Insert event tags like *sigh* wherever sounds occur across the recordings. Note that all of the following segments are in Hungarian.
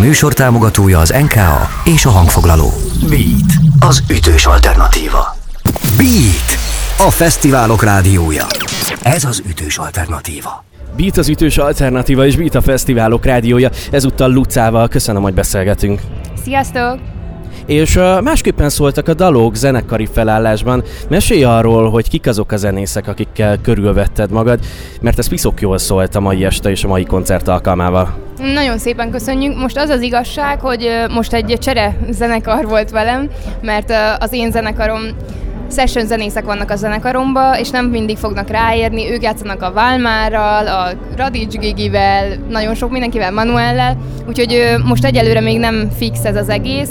műsor támogatója az NKA és a hangfoglaló. Beat, az ütős alternatíva. Beat, a fesztiválok rádiója. Ez az ütős alternatíva. Beat az ütős alternatíva és Beat a fesztiválok rádiója. Ezúttal Lucával köszönöm, hogy beszélgetünk. Sziasztok! És uh, másképpen szóltak a dalok zenekari felállásban. Mesélj arról, hogy kik azok a zenészek, akikkel körülvetted magad, mert ez piszok jól szólt a mai este és a mai koncert alkalmával. Nagyon szépen köszönjük. Most az az igazság, hogy most egy csere zenekar volt velem, mert az én zenekarom session zenészek vannak a zenekaromba, és nem mindig fognak ráérni, ők játszanak a Valmárral, a Radics Gigivel, nagyon sok mindenkivel, Manuellel, úgyhogy most egyelőre még nem fix ez az egész,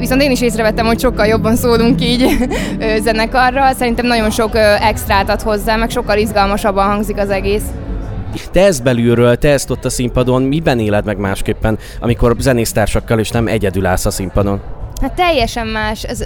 viszont én is észrevettem, hogy sokkal jobban szólunk így *laughs* zenekarral, szerintem nagyon sok extrát ad hozzá, meg sokkal izgalmasabban hangzik az egész. Te ezt belülről, te ezt ott a színpadon, miben éled meg másképpen, amikor zenésztársakkal és nem egyedül állsz a színpadon? Hát teljesen más. Ez,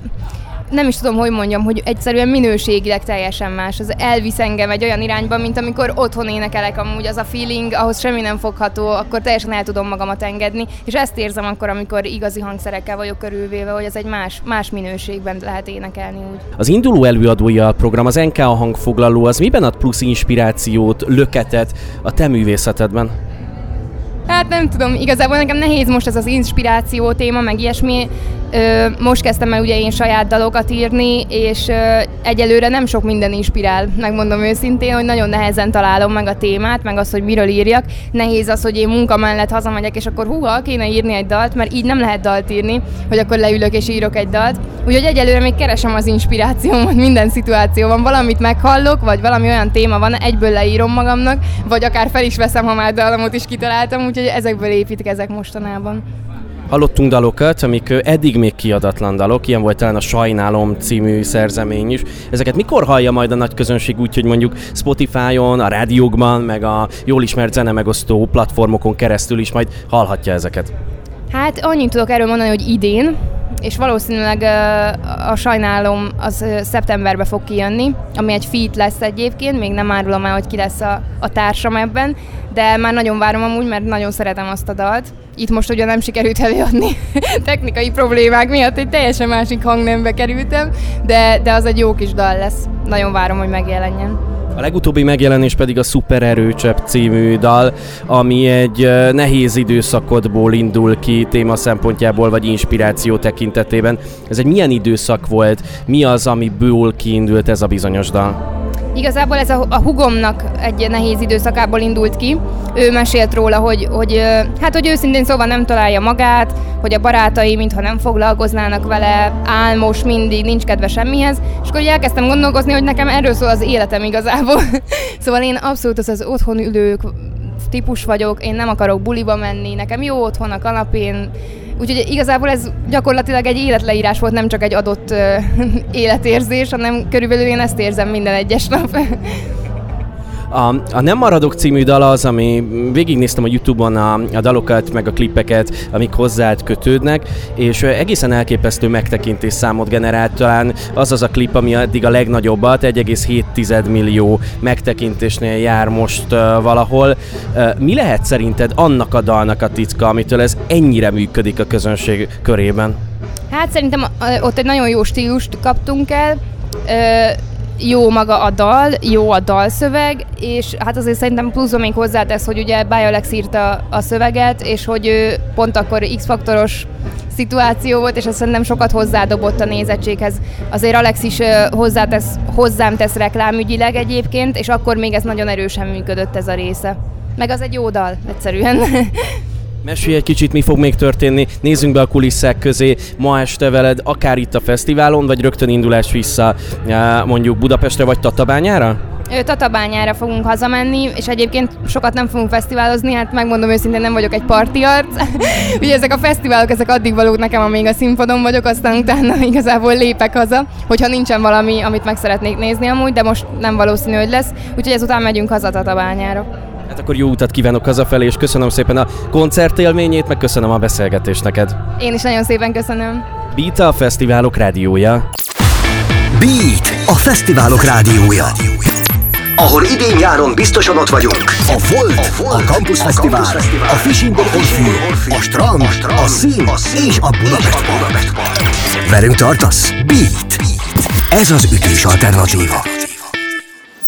nem is tudom, hogy mondjam, hogy egyszerűen minőségileg teljesen más. Az elvisz engem egy olyan irányba, mint amikor otthon énekelek amúgy, az a feeling, ahhoz semmi nem fogható, akkor teljesen el tudom magamat engedni, és ezt érzem akkor, amikor igazi hangszerekkel vagyok körülvéve, hogy ez egy más, más minőségben lehet énekelni úgy. Az induló előadója a program, az NK a hangfoglaló, az miben ad plusz inspirációt, löketet a te művészetedben? Hát nem tudom, igazából nekem nehéz most ez az inspiráció téma, meg ilyesmi. Most kezdtem el ugye én saját dalokat írni, és egyelőre nem sok minden inspirál, megmondom őszintén, hogy nagyon nehezen találom meg a témát, meg azt, hogy miről írjak. Nehéz az, hogy én munka mellett hazamegyek, és akkor húha, kéne írni egy dalt, mert így nem lehet dalt írni, hogy akkor leülök és írok egy dalt. Úgyhogy egyelőre még keresem az inspirációmat minden szituációban. Valamit meghallok, vagy valami olyan téma van, egyből leírom magamnak, vagy akár fel is veszem, ha már dalamot is kitaláltam, úgyhogy ezekből építik ezek mostanában. Hallottunk dalokat, amik eddig még kiadatlan dalok, ilyen volt talán a Sajnálom című szerzemény is. Ezeket mikor hallja majd a nagy közönség úgy, hogy mondjuk Spotify-on, a rádiókban, meg a jól ismert zene megosztó platformokon keresztül is majd hallhatja ezeket? Hát annyit tudok erről mondani, hogy idén, és valószínűleg a sajnálom az szeptemberbe fog kijönni, ami egy feat lesz egyébként, még nem árulom el, hogy ki lesz a, a társam ebben, de már nagyon várom amúgy, mert nagyon szeretem azt a dalt. Itt most ugye nem sikerült előadni *laughs* technikai problémák miatt, egy teljesen másik hangnembe kerültem, de, de az egy jó kis dal lesz. Nagyon várom, hogy megjelenjen. A legutóbbi megjelenés pedig a Szupererőcsepp című dal, ami egy nehéz időszakodból indul ki téma szempontjából, vagy inspiráció tekintetében. Ez egy milyen időszak volt? Mi az, amiből kiindult ez a bizonyos dal? Igazából ez a, a hugomnak egy nehéz időszakából indult ki. Ő mesélt róla, hogy, hogy, hát, hogy őszintén szóval nem találja magát, hogy a barátai mintha nem foglalkoznának vele, álmos mindig, nincs kedve semmihez. És akkor elkezdtem gondolkozni, hogy nekem erről szól az életem igazából. *laughs* szóval én abszolút az az otthon ülők típus vagyok, én nem akarok buliba menni, nekem jó otthon a kanapén, Úgyhogy igazából ez gyakorlatilag egy életleírás volt, nem csak egy adott *laughs* életérzés, hanem körülbelül én ezt érzem minden egyes nap. *laughs* A, a Nem Maradok című dal az, ami végignéztem a Youtube-on a, a dalokat, meg a klippeket, amik hozzád kötődnek, és egészen elképesztő megtekintés számot generált, talán az az a klip, ami eddig a legnagyobbat, 1,7 millió megtekintésnél jár most uh, valahol. Uh, mi lehet szerinted annak a dalnak a titka, amitől ez ennyire működik a közönség körében? Hát szerintem ott egy nagyon jó stílust kaptunk el, jó maga a dal, jó a dalszöveg, és hát azért szerintem pluszban még hozzátesz, hogy ugye Alex írta a szöveget, és hogy ő pont akkor X-faktoros szituáció volt, és azt szerintem sokat hozzádobott a nézettséghez. Azért Alex is hozzátesz, hozzám tesz reklámügyileg egyébként, és akkor még ez nagyon erősen működött ez a része. Meg az egy jó dal, egyszerűen. *laughs* Mesélj egy kicsit, mi fog még történni. Nézzünk be a kulisszák közé ma este veled, akár itt a fesztiválon, vagy rögtön indulás vissza mondjuk Budapestre vagy Tatabányára? Tatabányára fogunk hazamenni, és egyébként sokat nem fogunk fesztiválozni, hát megmondom őszintén nem vagyok egy parti arc. *laughs* Ugye ezek a fesztiválok, ezek addig valók nekem, amíg a színpadon vagyok, aztán utána *laughs* igazából lépek haza, hogyha nincsen valami, amit meg szeretnék nézni amúgy, de most nem valószínű, hogy lesz, úgyhogy ezután megyünk haza Tatabányára. Hát akkor jó utat kívánok hazafelé, és köszönöm szépen a koncertélményét, meg köszönöm a beszélgetést neked. Én is nagyon szépen köszönöm. Beat a Fesztiválok Rádiója. Beat a Fesztiválok Rádiója. ahol idén-nyáron biztosan ott vagyunk. A Volt, a, Volt, a Campus a Fesztivál, Campus Fesztivál, a Fishing Orfű, a Strand, a, strand, a Szín, és a Budapest, a Budapest Velünk tartasz? Beat. Ez az ütős alternatíva.